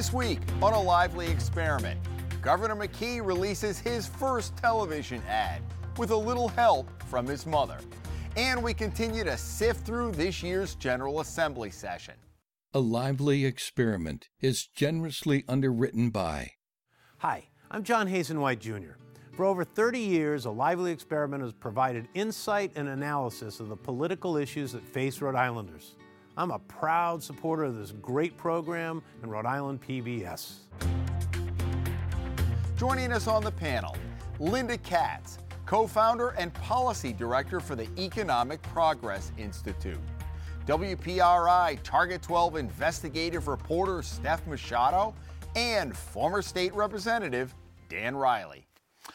This week on a lively experiment, Governor McKee releases his first television ad with a little help from his mother. And we continue to sift through this year's General Assembly session. A Lively Experiment is generously underwritten by. Hi, I'm John Hazen White Jr. For over 30 years, A Lively Experiment has provided insight and analysis of the political issues that face Rhode Islanders. I'm a proud supporter of this great program and Rhode Island PBS. Joining us on the panel, Linda Katz, co founder and policy director for the Economic Progress Institute. WPRI Target 12 investigative reporter Steph Machado, and former state representative Dan Reilly.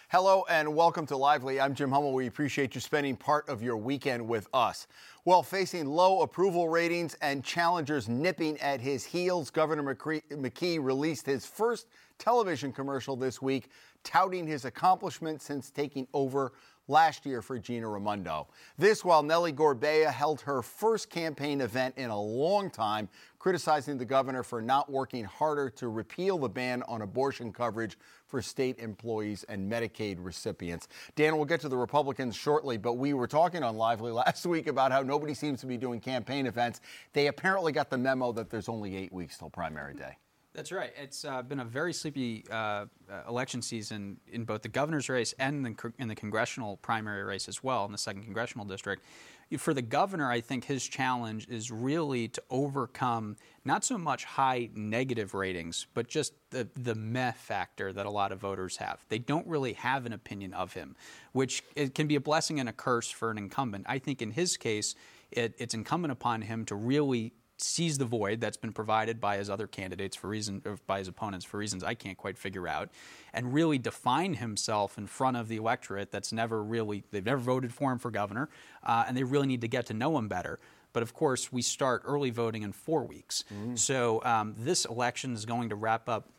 Hello and welcome to Lively. I'm Jim Hummel. We appreciate you spending part of your weekend with us. Well, facing low approval ratings and challengers nipping at his heels, Governor McKee released his first television commercial this week, touting his accomplishments since taking over last year for Gina Raimondo. This while Nellie Gorbea held her first campaign event in a long time, criticizing the governor for not working harder to repeal the ban on abortion coverage for state employees and Medicaid recipients. Dan, we'll get to the Republicans shortly, but we were talking on Lively last week about how nobody seems to be doing campaign events. They apparently got the memo that there's only eight weeks till primary day. That's right. It's uh, been a very sleepy uh, election season in both the governor's race and the, in the congressional primary race as well, in the second congressional district. For the governor, I think his challenge is really to overcome not so much high negative ratings, but just the, the meh factor that a lot of voters have. They don't really have an opinion of him, which it can be a blessing and a curse for an incumbent. I think in his case, it, it's incumbent upon him to really sees the void that's been provided by his other candidates for reason by his opponents for reasons I can't quite figure out and really define himself in front of the electorate that's never really they've never voted for him for governor uh, and they really need to get to know him better but of course we start early voting in four weeks mm. so um, this election is going to wrap up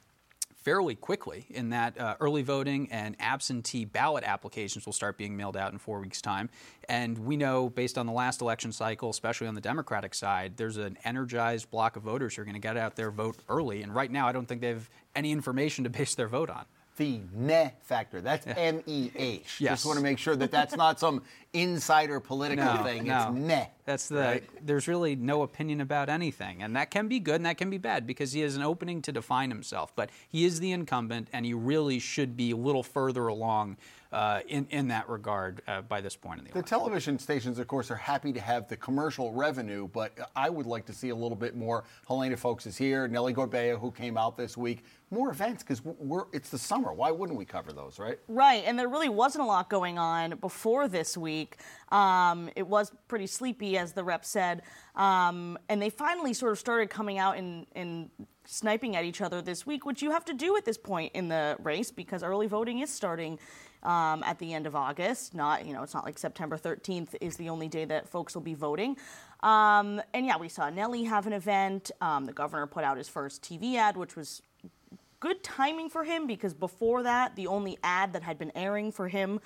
fairly quickly in that uh, early voting and absentee ballot applications will start being mailed out in four weeks' time. And we know, based on the last election cycle, especially on the Democratic side, there's an energized block of voters who are going to get out there, vote early. And right now, I don't think they have any information to base their vote on the meh factor. That's M E H. Just want to make sure that that's not some insider political no, thing. No. It's meh. That's the. Right? There's really no opinion about anything, and that can be good and that can be bad because he has an opening to define himself. But he is the incumbent, and he really should be a little further along uh, in, in that regard uh, by this point in the The television stations, of course, are happy to have the commercial revenue, but I would like to see a little bit more. Helena Foulkes is here, Nellie Gorbea, who came out this week. More events because we're it's the summer. Why wouldn't we cover those, right? Right, and there really wasn't a lot going on before this week. Um, it was pretty sleepy, as the rep said, um, and they finally sort of started coming out and, and sniping at each other this week, which you have to do at this point in the race because early voting is starting um, at the end of August. Not, you know, it's not like September 13th is the only day that folks will be voting. Um, and yeah, we saw Nellie have an event. Um, the governor put out his first TV ad, which was good timing for him because before that, the only ad that had been airing for him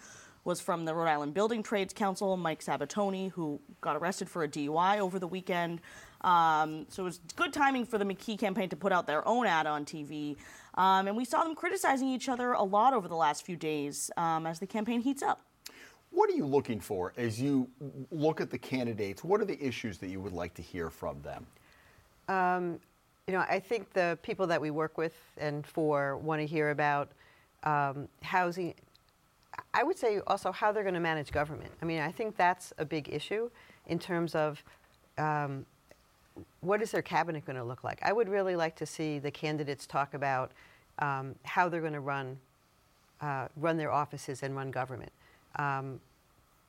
was from the Rhode Island Building Trades Council, Mike Sabitoni, who got arrested for a DUI over the weekend. Um, so it was good timing for the McKee campaign to put out their own ad on TV. Um, and we saw them criticizing each other a lot over the last few days um, as the campaign heats up. What are you looking for as you look at the candidates? What are the issues that you would like to hear from them? Um, you know, I think the people that we work with and for want to hear about um, housing. I would say also how they're going to manage government. I mean, I think that's a big issue in terms of um, what is their cabinet going to look like? I would really like to see the candidates talk about um, how they're going to run uh, run their offices and run government. Um,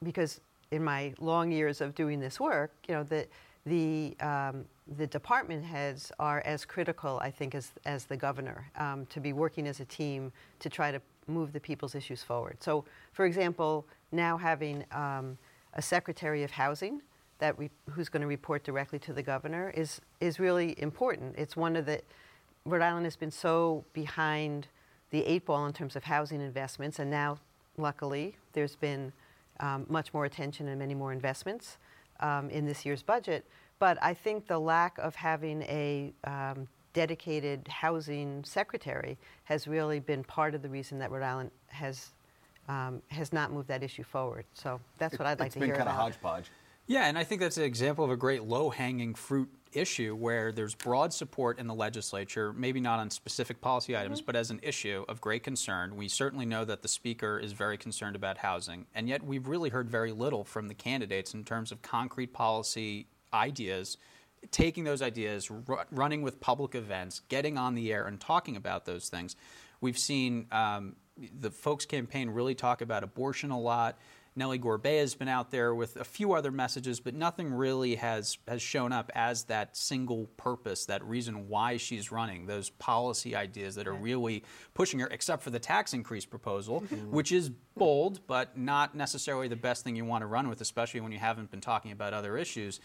because in my long years of doing this work, you know, the the um, the department heads are as critical, I think, as as the governor um, to be working as a team to try to move the people's issues forward. So, for example, now having um, a secretary of housing that we, who's going to report directly to the governor is is really important. It's one of the Rhode Island has been so behind the eight ball in terms of housing investments, and now, luckily, there's been um, much more attention and many more investments um, in this year's budget. But I think the lack of having a um, dedicated housing secretary has really been part of the reason that Rhode Island has um, has not moved that issue forward. So that's what I'd like it's to been kind about. of hodgepodge. Yeah, and I think that's an example of a great low hanging fruit issue where there's broad support in the legislature, maybe not on specific policy items, Mm-hmm. but as an issue of great concern. We certainly know that the Speaker is very concerned about housing, and yet we've really heard very little from the candidates in terms of concrete policy ideas. Taking those ideas, ru- running with public events, getting on the air and talking about those things. We've seen um, the Foulkes' campaign really talk about abortion a lot. Nellie Gorbea has been out there with a few other messages, but nothing really has, has shown up as that single purpose, that reason why she's running, those policy ideas that are really pushing her, except for the tax increase proposal, mm-hmm. which is bold, but not necessarily the best thing you want to run with, especially when you haven't been talking about other issues.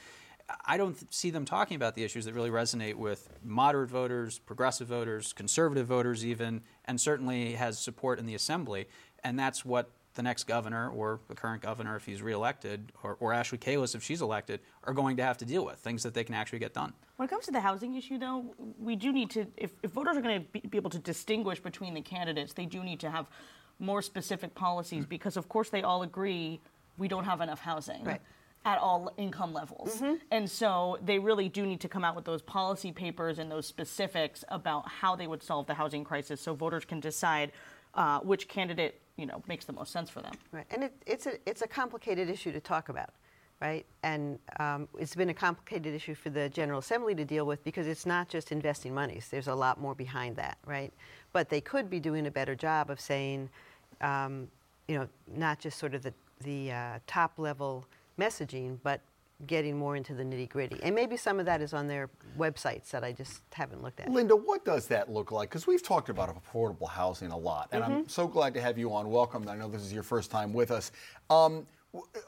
I don't th- see them talking about the issues that really resonate with moderate voters, progressive voters, conservative voters, even, and certainly has support in the assembly. And that's what the next governor or the current governor, if he's reelected, or, or Ashley Kalus, if she's elected, are going to have to deal with things that they can actually get done. When it comes to the housing issue, though, we do need to, if, if voters are going to be, be able to distinguish between the candidates, they do need to have more specific policies mm-hmm. because, of course, they all agree we don't have enough housing. Right. At all income levels. Mm-hmm. And so they really do need to come out with those policy papers and those specifics about how they would solve the housing crisis so voters can decide uh, which candidate you know, makes the most sense for them. Right, and it, it's a it's a complicated issue to talk about, right? And um, it's been a complicated issue for the General Assembly to deal with because it's not just investing monies. There's a lot more behind that, right? But they could be doing a better job of saying, um, you know, not just sort of the the uh, top level messaging, but getting more into the nitty gritty. And maybe some of that is on their websites that I just haven't looked at. Linda, what does that look like? Because we've talked about affordable housing a lot, and Mm-hmm. I'm so glad to have you on. Welcome. I know this is your first time with us. Um,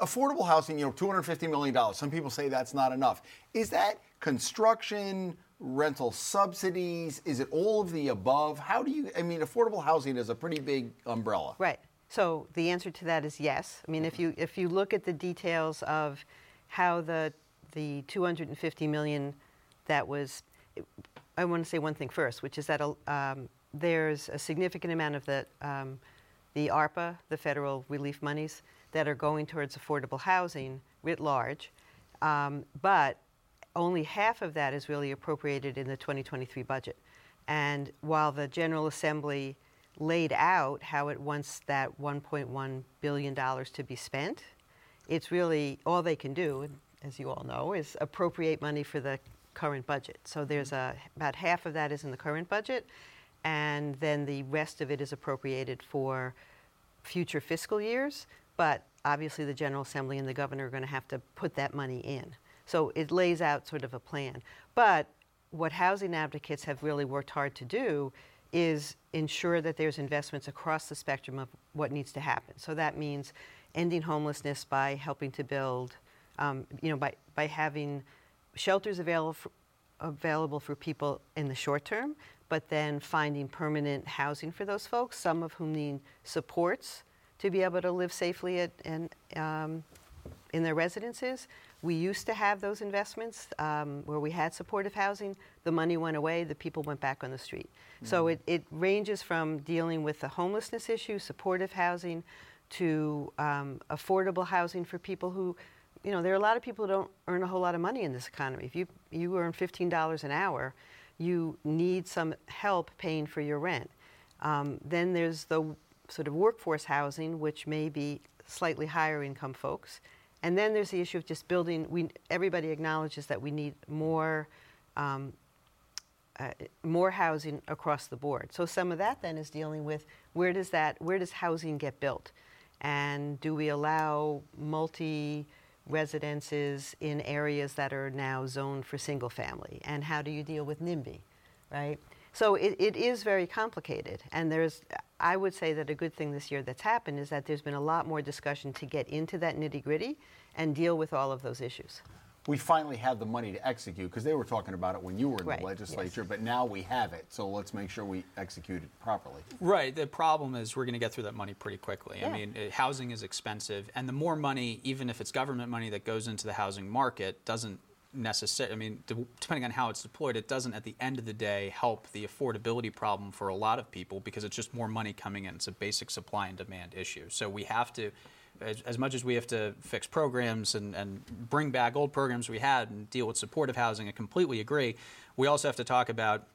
affordable housing, you know, $250 million. Some people say that's not enough. Is that construction, rental subsidies? Is it all of the above? How do you, I mean, affordable housing is a pretty big umbrella. Right. So the answer to that is yes. I mean, if you if you look at the details of how the the 250 million that was, I want to say one thing first, which is that um, there's a significant amount of the um, the ARPA, the federal relief monies, that are going towards affordable housing writ large, um, but only half of that is really appropriated in the 2023 budget. And while the General Assembly laid out how it wants that 1.1 billion dollars to be spent, it's really all they can do, as you all know, is appropriate money for the current budget. So there's a about half of that is in the current budget, and then the rest of it is appropriated for future fiscal years. But obviously, the General Assembly and the governor are going to have to put that money in. So it lays out sort of a plan. But what housing advocates have really worked hard to do is ensure that there's investments across the spectrum of what needs to happen. So that means ending homelessness by helping to build, um, you know, by, by having shelters available for, available for people in the short term, but then finding permanent housing for those folks, some of whom need supports to be able to live safely at, and, um, in their residences. We used to have those investments um, where we had supportive housing. The money went away, the people went back on the street. So it, it ranges from dealing with the homelessness issue, supportive housing, to um, affordable housing for people who, you know, there are a lot of people who don't earn a whole lot of money in this economy. If you, you earn $15 an hour, you need some help paying for your rent. Um, then there's the sort of workforce housing, which may be slightly higher income folks. And then there's the issue of just building. We, everybody acknowledges that we need more, um, uh, more housing across the board. So some of that then is dealing with where does that, where does housing get built, and do we allow multi residences in areas that are now zoned for single family, and how do you deal with NIMBY, right? So it, it is very complicated, and there's, I would say that a good thing this year that's happened is that there's been a lot more discussion to get into that nitty gritty and deal with all of those issues. We finally have the money to execute because they were talking about it when you were in Right, the legislature, but now we have it. So let's make sure we execute it properly. Right. The problem is we're going to get through that money pretty quickly. I mean, housing is expensive, and the more money, even if it's government money that goes into the housing market, doesn't necessary. I mean, de- depending on how it's deployed, it doesn't at the end of the day help the affordability problem for a lot of people because it's just more money coming in. It's a basic supply and demand issue. So we have to. As, as much as we have to fix programs and, and bring back old programs we had and deal with supportive housing, I completely agree. We also have to talk about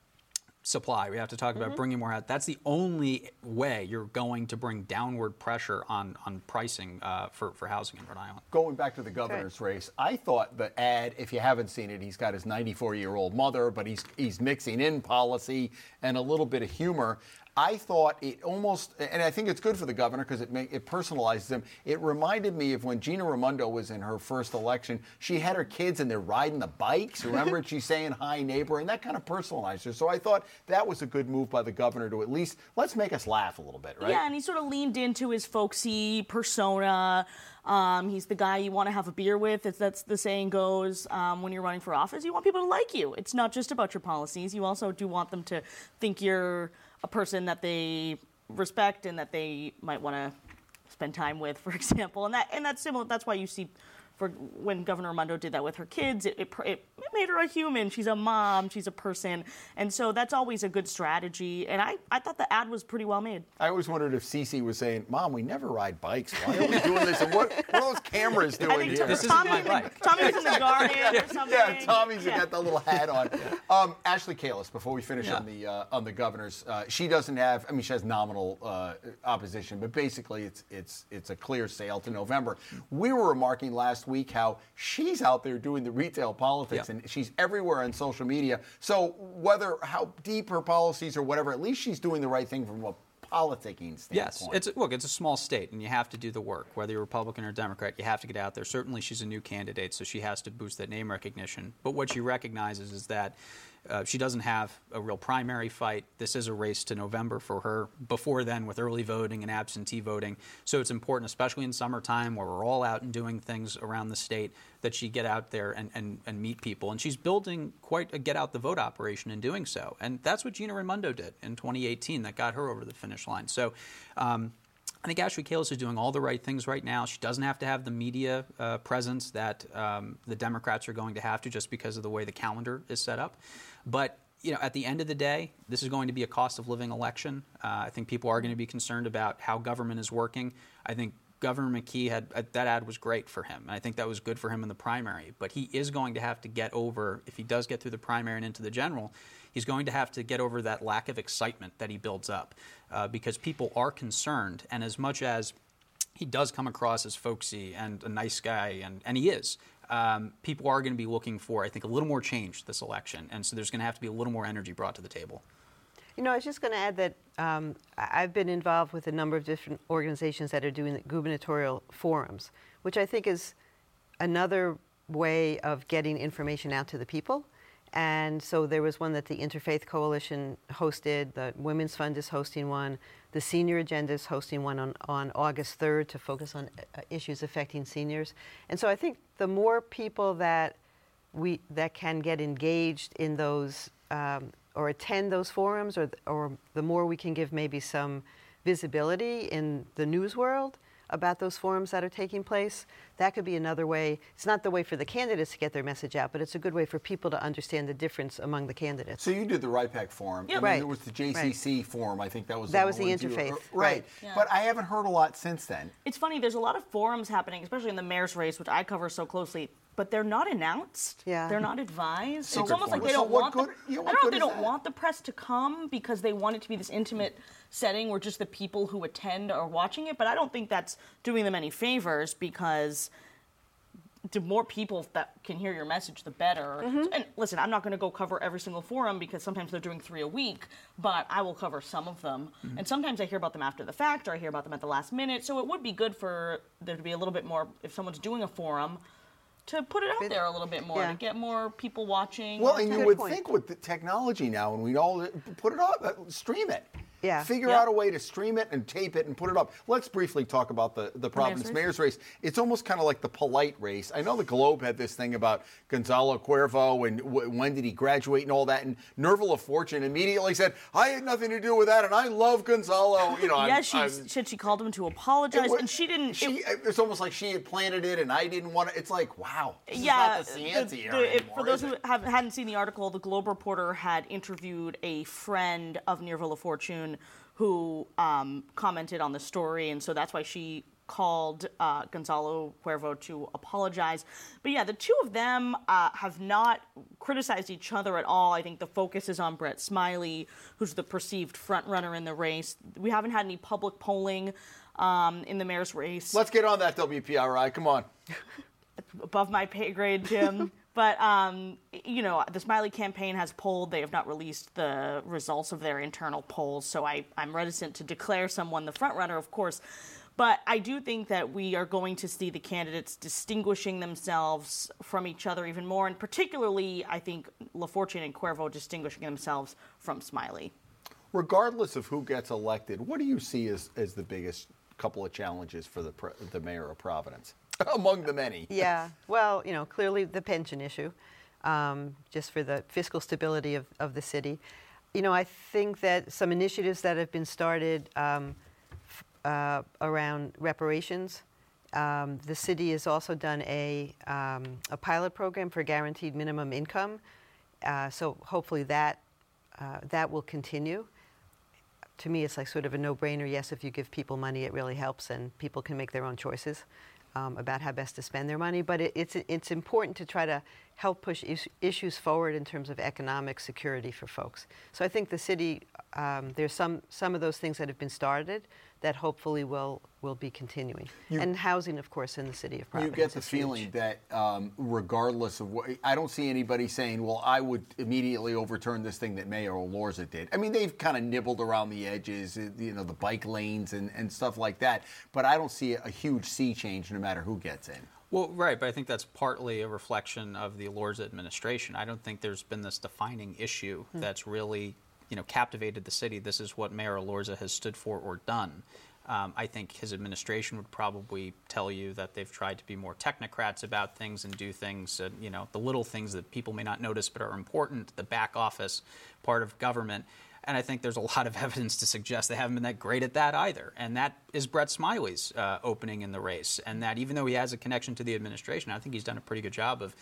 supply. We have to talk about Mm-hmm. bringing more out. That's the only way you're going to bring downward pressure on on pricing uh, for for housing in Rhode Island. Going back to the governor's race, I thought the ad, if you haven't seen it, he's got his 94 year old mother, but he's, he's mixing in policy and a little bit of humor. I thought it almost, and I think it's good for the governor because it make, it personalizes him. It reminded me of when Gina Raimondo was in her first election. She had her kids and they're riding the bikes. Remember, she's saying "Hi, neighbor," and that kind of personalized her. So I thought that was a good move by the governor to at least let's make us laugh a little bit, right? Yeah, and he sort of leaned into his folksy persona. Um, he's the guy you want to have a beer with, as that's the saying goes. Um, when you're running for office, you want people to like you. It's not just about your policies. You also do want them to think you're a person that they respect and that they might want to spend time with, for example. And that and that's similar. That's why you see. For when Governor Raimondo did that with her kids, it, it, it made her a human. She's a mom, she's a person. And so that's always a good strategy. And I, I thought the ad was pretty well made. I always wondered if Cece was saying, "Mom, we never ride bikes. Why are we doing this? And what, what are those cameras doing I think here?" This isn't Tommy, my bike. Tommy was in the Guardian or something. Yeah, Tommy's Yeah. got that little hat on. Um, Ashley Kalus, before we finish Yeah. on the uh, on the governors, uh, she doesn't have. I mean, she has nominal uh, opposition, but basically, it's it's it's a clear sail to November. We were remarking last week how she's out there doing the retail politics, Yeah. and she's everywhere on social media. So whether how deep her policies or whatever, at least she's doing the right thing from a politicking standpoint. Yes, it's look, it's a small state, and you have to do the work. Whether you're Republican or Democrat, you have to get out there. Certainly, she's a new candidate, so she has to boost that name recognition. But what she recognizes is that uh, she doesn't have a real primary fight. This is a race to November for her. Before then, with early voting and absentee voting, so it's important, especially in summertime, where we're all out and doing things around the state, that she get out there and, and, and meet people. And she's building quite a get out the vote operation in doing so. And that's what Gina Raimondo did in 2018 that got her over the finish line. So. Um, I think Ashley Kalus is doing all the right things right now. She doesn't have to have the media uh, presence that um, the Democrats are going to have to just because of the way the calendar is set up. But you know, at the end of the day, this is going to be a cost of living election. Uh, I think people are going to be concerned about how government is working. I think Governor McKee had uh, that ad was great for him, and I think that was good for him in the primary. But he is going to have to get over if he does get through the primary and into the general. He's going to have to get over that lack of excitement that he builds up uh, because people are concerned. And as much as he does come across as folksy and a nice guy, and, and he is. Um, people are going to be looking for, I think, a little more change this election, and so there's going to have to be a little more energy brought to the table. You know, I was just going to add that um, I've been involved with a number of different organizations that are doing gubernatorial forums, which I think is another way of getting information out to the people. And so there was one that the Interfaith Coalition hosted, the Women's Fund is hosting one, the Senior Agenda is hosting one on, on August 3rd to focus on uh, issues affecting seniors. And so I think the more people that we that can get engaged in those um, or attend those forums, or or the more we can give maybe some visibility in the news world about those forums that are taking place, that could be another way. It's not the way for the candidates to get their message out, but it's a good way for people to understand the difference among the candidates. So you did the RIPAC forum, Yep. and then Right. there was the JCC forum. I think that was That the was the one you were- interfaith, uh, right? right. Yeah. But I haven't heard a lot since then. It's funny, there's a lot of forums happening, especially in the mayor's race, which I cover so closely, but they're not announced. Yeah. They're not advised. So it's almost like they don't what want good- the, I don't know if they don't that? want the press to come because they want it to be this intimate setting where just the people who attend are watching it, but I don't think that's doing them any favors because the more people that can hear your message, the better. Mm-hmm. And listen, I'm not going to go cover every single forum because sometimes they're doing three a week, but I will cover some of them. Mm-hmm. And sometimes I hear about them after the fact or I hear about them at the last minute. So it would be good for there to be a little bit more, if someone's doing a forum, to put it out there a little bit more yeah. to get more people watching. Well, and you would point. think with the technology now, and we all put it up, uh, stream it. Yeah. Figure Yeah. out a way to stream it and tape it and put it up. Let's briefly talk about the, the Providence race? mayor's race. It's almost kind of like the polite race. I know the Globe had this thing about Gonzalo Cuervo and w- when did he graduate and all that. And Nirva LaFortune immediately said, I had nothing to do with that and I love Gonzalo. You know, I'm- she I'm- said she called him to apologize, it wa- and she didn't. She, it- it's almost like she had planted it and I didn't want to. It's like, wow. Yeah, the era if- anymore, for those who have, hadn't seen the article, the Globe reporter had interviewed a friend of Nerval Fortune who um, commented on the story, and so that's why she called uh, Gonzalo Cuervo to apologize. But yeah, the two of them uh, have not criticized each other at all. I think the focus is on Brett Smiley, who's the perceived front runner in the race. We haven't had any public polling um, in the mayor's race Let's get on that WPRI. Come on. above my pay grade, Jim. but um, you know, the Smiley campaign has polled. They have not released the results of their internal polls, so I, I'm reticent to declare someone the front runner, of course. But I do think that we are going to see the candidates distinguishing themselves from each other even more, and particularly, I think LaFortune and Cuervo distinguishing themselves from Smiley. Regardless of who gets elected, what do you see as, as the biggest couple of challenges for the, the mayor of Providence? Among the many. Yeah, well, you know, clearly the pension issue, um, just for the fiscal stability of, of the city. You know, I think that some initiatives that have been started um, uh, around reparations. Um, the city has also done a, um, a pilot program for guaranteed minimum income. Uh, so hopefully that, uh, that will continue to me, it's like sort of a no-brainer. Yes, if you give people money, it really helps, and people can make their own choices um, about how best to spend their money. But it, it's it's important to try to help push is- issues forward in terms of economic security for folks. So I think the city, um, there's some some of those things that have been started that hopefully will will be continuing, and housing, of course, in the city of Providence. You get the is huge. feeling that, um, regardless of what, I don't see anybody saying, "Well, I would immediately overturn this thing that Mayor Elorza did." I mean, they've kind of nibbled around the edges, uh, you know, the bike lanes and, and stuff like that. But I don't see a huge sea change, no matter who gets in. Well, right, but I think that's partly a reflection of the Elorza administration. I don't think there's been this defining issue that's really, you know, captivated the city. This is what Mayor Elorza has stood for or done. Um, I think his administration would probably tell you that they've tried to be more technocrats about things and do things, uh, you know, the little things that people may not notice but are important, the back office part of government. And I think there's a lot of evidence to suggest they haven't been that great at that either. And that is Brett Smiley's uh, opening in the race. And that even though he has a connection to the administration, I think he's done a pretty good job of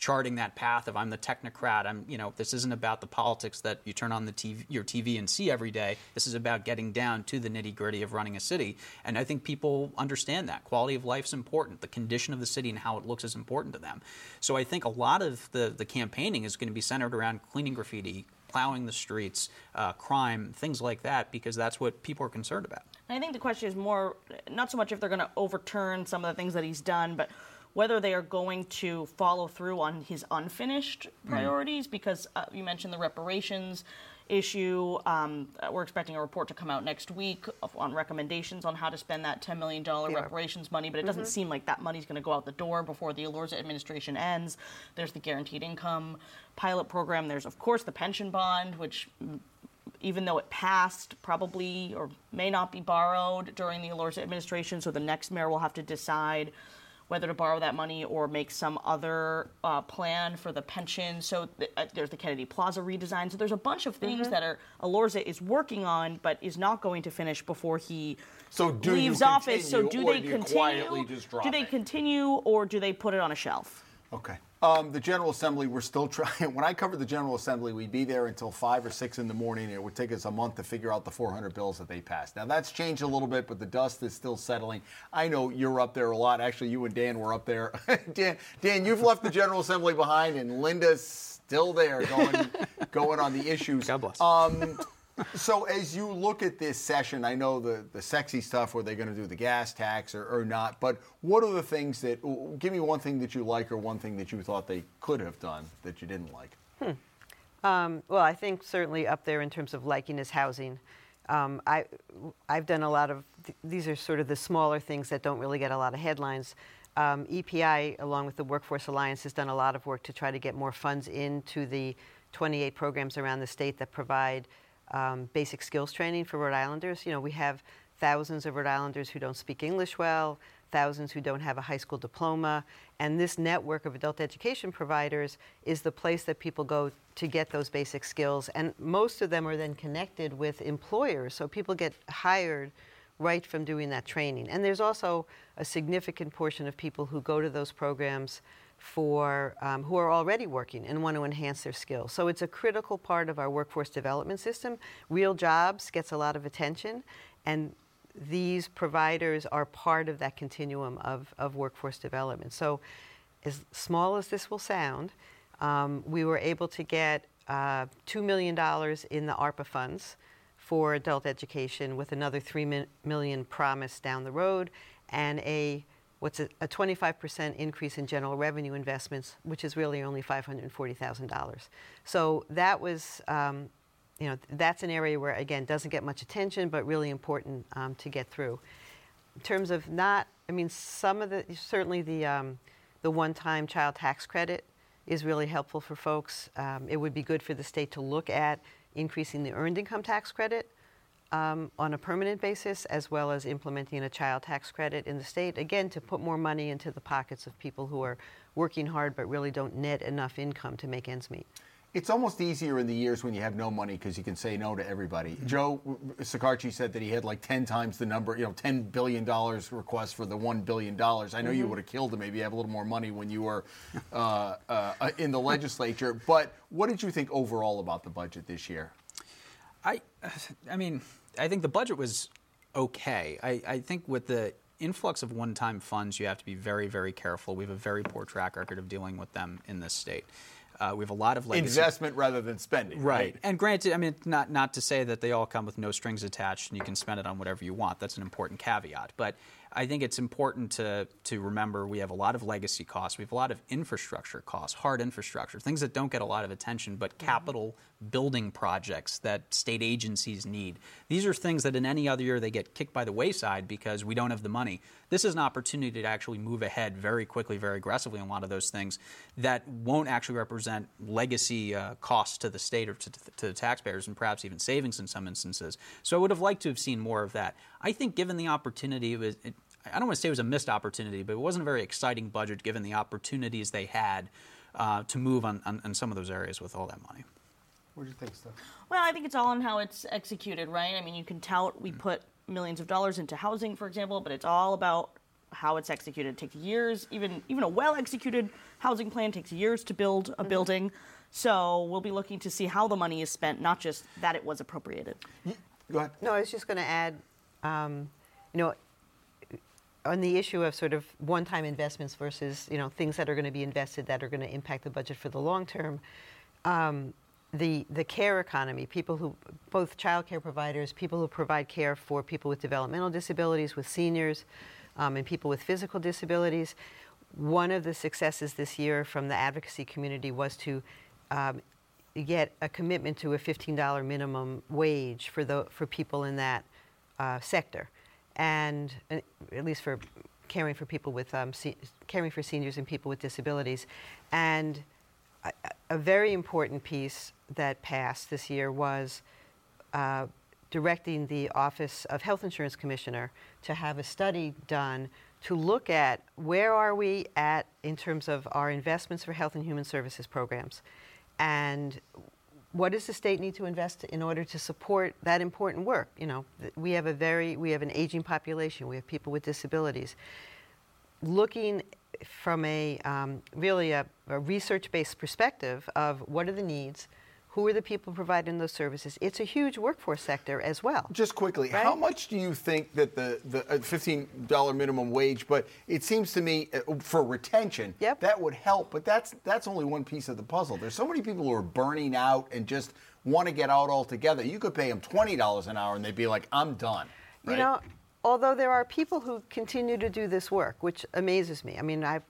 charting that path of I'm the technocrat. I'm, you know, this isn't about the politics that you turn on the TV, your TV and see every day. This is about getting down to the nitty gritty of running a city. And I think people understand that quality of life is important. The condition of the city and how it looks is important to them. So I think a lot of the the campaigning is going to be centered around cleaning graffiti, plowing the streets, uh, crime, things like that, because that's what people are concerned about. I think the question is more not so much if they're going to overturn some of the things that he's done, but whether they are going to follow through on his unfinished priorities. Because uh, you mentioned the reparations issue. Um, uh, we're expecting a report to come out next week on recommendations on how to spend that $10 million reparations money, but it doesn't seem like that money's going to go out the door before the Elorza administration ends. There's the guaranteed income pilot program. There's, of course, the pension bond, which even though it passed, probably or may not be borrowed during the Elorza administration. So the next mayor will have to decide whether to borrow that money or make some other uh, plan for the pension. So th- uh, there's the Kennedy Plaza redesign. So there's a bunch of things that are Elorza is working on, but is not going to finish before he So do leaves office. So do or they do you continue? just drop do they it? continue or do they put it on a shelf? Okay. Um, the General Assembly, we're still trying. When I covered the General Assembly, we'd be there until 5 or 6 in the morning. and It would take us a month to figure out the 400 bills that they passed. Now, that's changed a little bit, but the dust is still settling. I know you're up there a lot. Actually, you and Dan were up there. Dan, Dan, you've left the General Assembly behind, and Linda's still there going, going on the issues. God bless. Um, so as you look at this session, I know the, the sexy stuff where they're going to do the gas tax or, or not, but what are the things that, give me one thing that you like or one thing that you thought they could have done that you didn't like? Um, well, I think certainly up there in terms of liking is housing. Um, I, I've done a lot of, th- these are sort of the smaller things that don't really get a lot of headlines. Um, EPI, along with the Workforce Alliance, has done a lot of work to try to get more funds into the 28 programs around the state that provide um, basic skills training for Rhode Islanders. You know, we have thousands of Rhode Islanders who don't speak English well, thousands who don't have a high school diploma, and this network of adult education providers is the place that people go to get those basic skills. And most of them are then connected with employers, so people get hired right from doing that training. And there's also a significant portion of people who go to those programs for um, who are already working and want to enhance their skills. So it's a critical part of our workforce development system. Real jobs gets a lot of attention, and these providers are part of that continuum of, of workforce development. So, as small as this will sound, um, we were able to get uh, $2 million in the ARPA funds for adult education with another 3 mi- million promised down the road and a what's a, a 25% increase in general revenue investments, which is really only $540,000. So that was um, you know, that's an area where, again, doesn't get much attention, but really important um, to get through. In terms of not, I mean, some of the, certainly the, um, the one-time child tax credit is really helpful for folks. Um, it would be good for the state to look at increasing the earned income tax credit um, on a permanent basis, as well as implementing a child tax credit in the state, again, to put more money into the pockets of people who are working hard but really don't net enough income to make ends meet. It's almost easier in the years when you have no money because you can say no to everybody. Mm-hmm. Joe Shekarchi said that he had like 10 times the number, you know, $10 billion request for the $1 billion. I know mm-hmm. you would have killed him maybe you have a little more money when you were uh, uh, in the legislature. But what did you think overall about the budget this year? I, I mean, I think the budget was okay. I, I think with the influx of one time funds, you have to be very, very careful. We have a very poor track record of dealing with them in this state. Uh, we have a lot of legacy. investment rather than spending. Right. right. And granted, I mean, not not to say that they all come with no strings attached and you can spend it on whatever you want. That's an important caveat. But I think it's important to, to remember we have a lot of legacy costs. We have a lot of infrastructure costs, hard infrastructure, things that don't get a lot of attention, but mm-hmm. capital building projects that state agencies need. These are things that in any other year they get kicked by the wayside because we don't have the money. This is an opportunity to actually move ahead very quickly, very aggressively on a lot of those things that won't actually represent legacy uh, costs to the state or to, to the taxpayers and perhaps even savings in some instances. So I would have liked to have seen more of that. I think given the opportunity, it was, it, I don't want to say it was a missed opportunity, but it wasn't a very exciting budget given the opportunities they had uh, to move on, on, on, some of those areas with all that money. What do you think, Steph? Well, I think it's all on how it's executed, right? I mean, you can tout we put millions of dollars into housing, for example, but it's all about how it's executed. It takes years, even even a well executed housing plan takes years to build a mm-hmm. building. So we'll be looking to see how the money is spent, not just that it was appropriated. Go ahead. No, I was just going to add, um, you know, on the issue of sort of one-time investments versus you know things that are going to be invested that are going to impact the budget for the long term. Um, the the care economy, people who both child care providers, people who provide care for people with developmental disabilities, with seniors, um, and people with physical disabilities. One of the successes this year from the advocacy community was to um, get a commitment to a $15 minimum wage for the for people in that uh, sector and uh, at least for caring for people with um, se- caring for seniors and people with disabilities, and a, a, very important piece that passed this year was. Uh, directing the Office of Health Insurance Commissioner to have a study done to look at where are we at in terms of our investments for health and human services programs and what does the state need to invest in order to support that important work? You know, we have a very we have an aging population. We have people with disabilities. Looking from a um, really a, a research-based perspective of what are the needs, who are the people providing those services? It's a huge workforce sector as well. Just quickly, right? how much do you think that the, the uh, $15 minimum wage, but it seems to me uh, for retention, yep. that would help, but that's, that's only one piece of the puzzle. There's so many people who are burning out and just want to get out altogether. You could pay them $20 an hour and they'd be like, I'm done. Right? You know, although there are people who continue to do this work, which amazes me. I mean, I've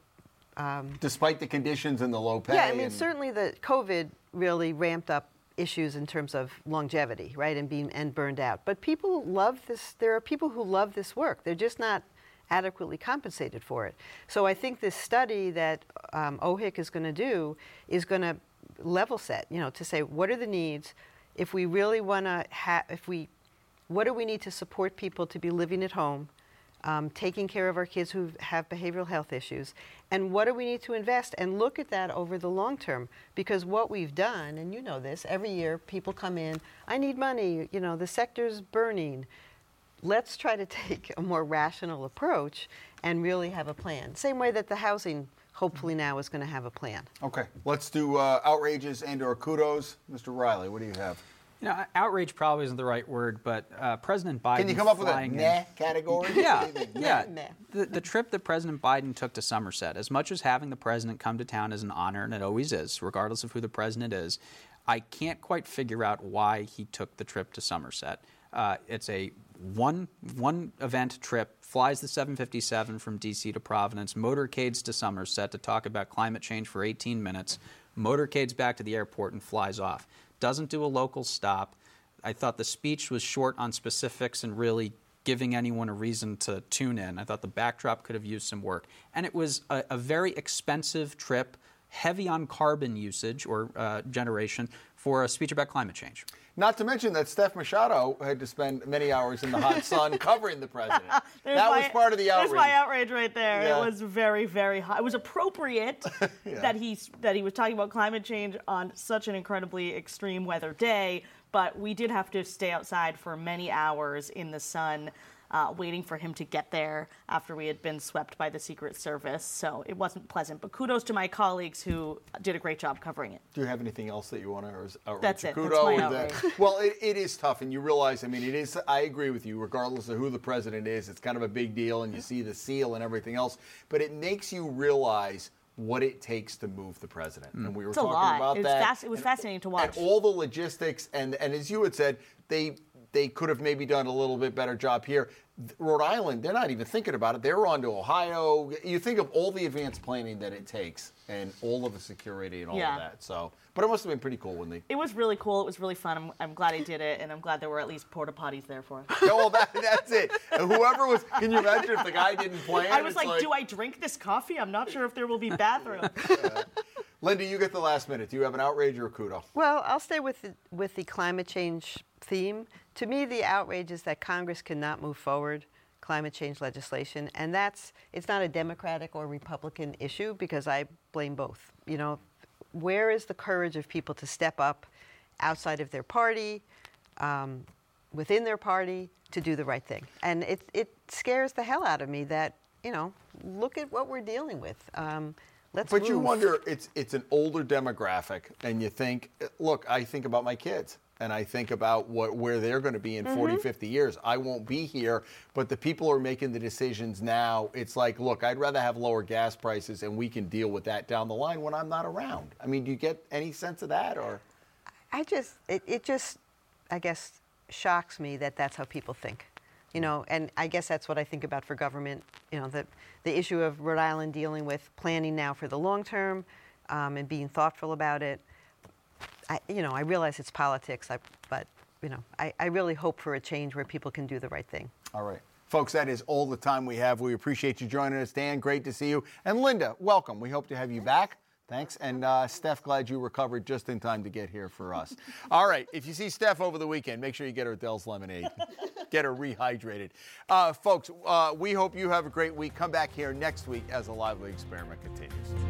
um, Despite the conditions and the low pay. Yeah, I mean, certainly the COVID really ramped up issues in terms of longevity, right, and being and burned out. But people love this. There are people who love this work. They're just not adequately compensated for it. So I think this study that um, OHIC is going to do is going to level set, you know, to say what are the needs. if we really want to have, if we, what do we need to support people to be living at home, um, taking care of our kids who have behavioral health issues, and what do we need to invest and look at that over the long term because what we've done, and you know this, every year people come in, I need money, you know, the sector's burning. Let's try to take a more rational approach and really have a plan. Same way that the housing hopefully now is going to have a plan. Okay, let's do uh, outrages and or kudos. Mr. Reilly, what do you have? You know, outrage probably isn't the right word, but uh, President Biden. Can you come up with a in- nah category? Yeah, What do you yeah. The, the trip that President Biden took to Somerset, as much as having the president come to town is an honor, and it always is, regardless of who the president is, I can't quite figure out why he took the trip to Somerset. Uh, it's a one one event trip, flies the 757 from D.C. to Providence, motorcades to Somerset to talk about climate change for 18 minutes, motorcades back to the airport and flies off. Doesn't do a local stop. I thought the speech was short on specifics and really giving anyone a reason to tune in. I thought the backdrop could have used some work. And it was a, a very expensive trip, heavy on carbon usage or uh, generation for a speech about climate change. Not to mention that Steph Machado had to spend many hours in the hot sun covering the president. That my- was part of the outrage. There's my outrage right there. Yeah. It was very, very hot. It was appropriate that he that he was talking about climate change on such an incredibly extreme weather day. But we did have to stay outside for many hours in the sun, uh, waiting for him to get there after we had been swept by the Secret Service. So it wasn't pleasant. But kudos to my colleagues who did a great job covering it. Do you have anything else that you want to or is outrage That's or it. That's my Is that- outrage. well, it, it is tough, and you realize. I mean, it is. I agree with you. Regardless of who the president is, it's kind of a big deal, and you see the seal and everything else. But it makes you realize what it takes to move the president. And we were It's a talking lot. about It was that. fas- it was and- fascinating to watch. And all the logistics, and and as you had said, they they could have maybe done a little bit better job here. Rhode Island, they're not even thinking about it. They're on to Ohio. You think of all the advanced planning that it takes, and all of the security and all Yeah. of that. So, but it must have been pretty cool when they. It was really cool. It was really fun. I'm, I'm glad I did it, and I'm glad there were at least porta potties there for us. Yeah, well, that, that's it. And whoever was, can you imagine if the guy didn't plan? I was It's like, do I drink this coffee? I'm not sure if there will be bathrooms. Linda, you get the last minute. Do you have an outrage or a kudo? Well, I'll stay with the, with the climate change theme. To me, the outrage is that Congress cannot move forward climate change legislation, and that's it's not a Democratic or Republican issue because I blame both. You know, where is the courage of people to step up outside of their party, um, within their party, to do the right thing? And it it scares the hell out of me that you know, look at what we're dealing with. Um, let's. But you wonder, it's it's an older demographic, and you think, look, I think about my kids, and I think about what where they're going to be in 40, 50 years. I won't be here, but the people who are making the decisions now. It's like, look, I'd rather have lower gas prices, and we can deal with that down the line when I'm not around. I mean, do you get any sense of that, or? I just, it, it just, I guess, shocks me that that's how people think. You know, and I guess that's what I think about for government. You know, the, the issue of Rhode Island dealing with planning now for the long term um, and being thoughtful about it. I, you know, I realize it's politics, I, but, you know, I, I really hope for a change where people can do the right thing. All right. Folks, that is all the time we have. We appreciate you joining us. Dan, great to see you. And Linda, welcome. We hope to have you back. Thanks. And uh, Steph, glad you recovered just in time to get here for us. All right. If you see Steph over the weekend, make sure you get her Dell's Lemonade. get her rehydrated. Uh, folks, uh, we hope you have a great week. Come back here next week as the lively experiment continues.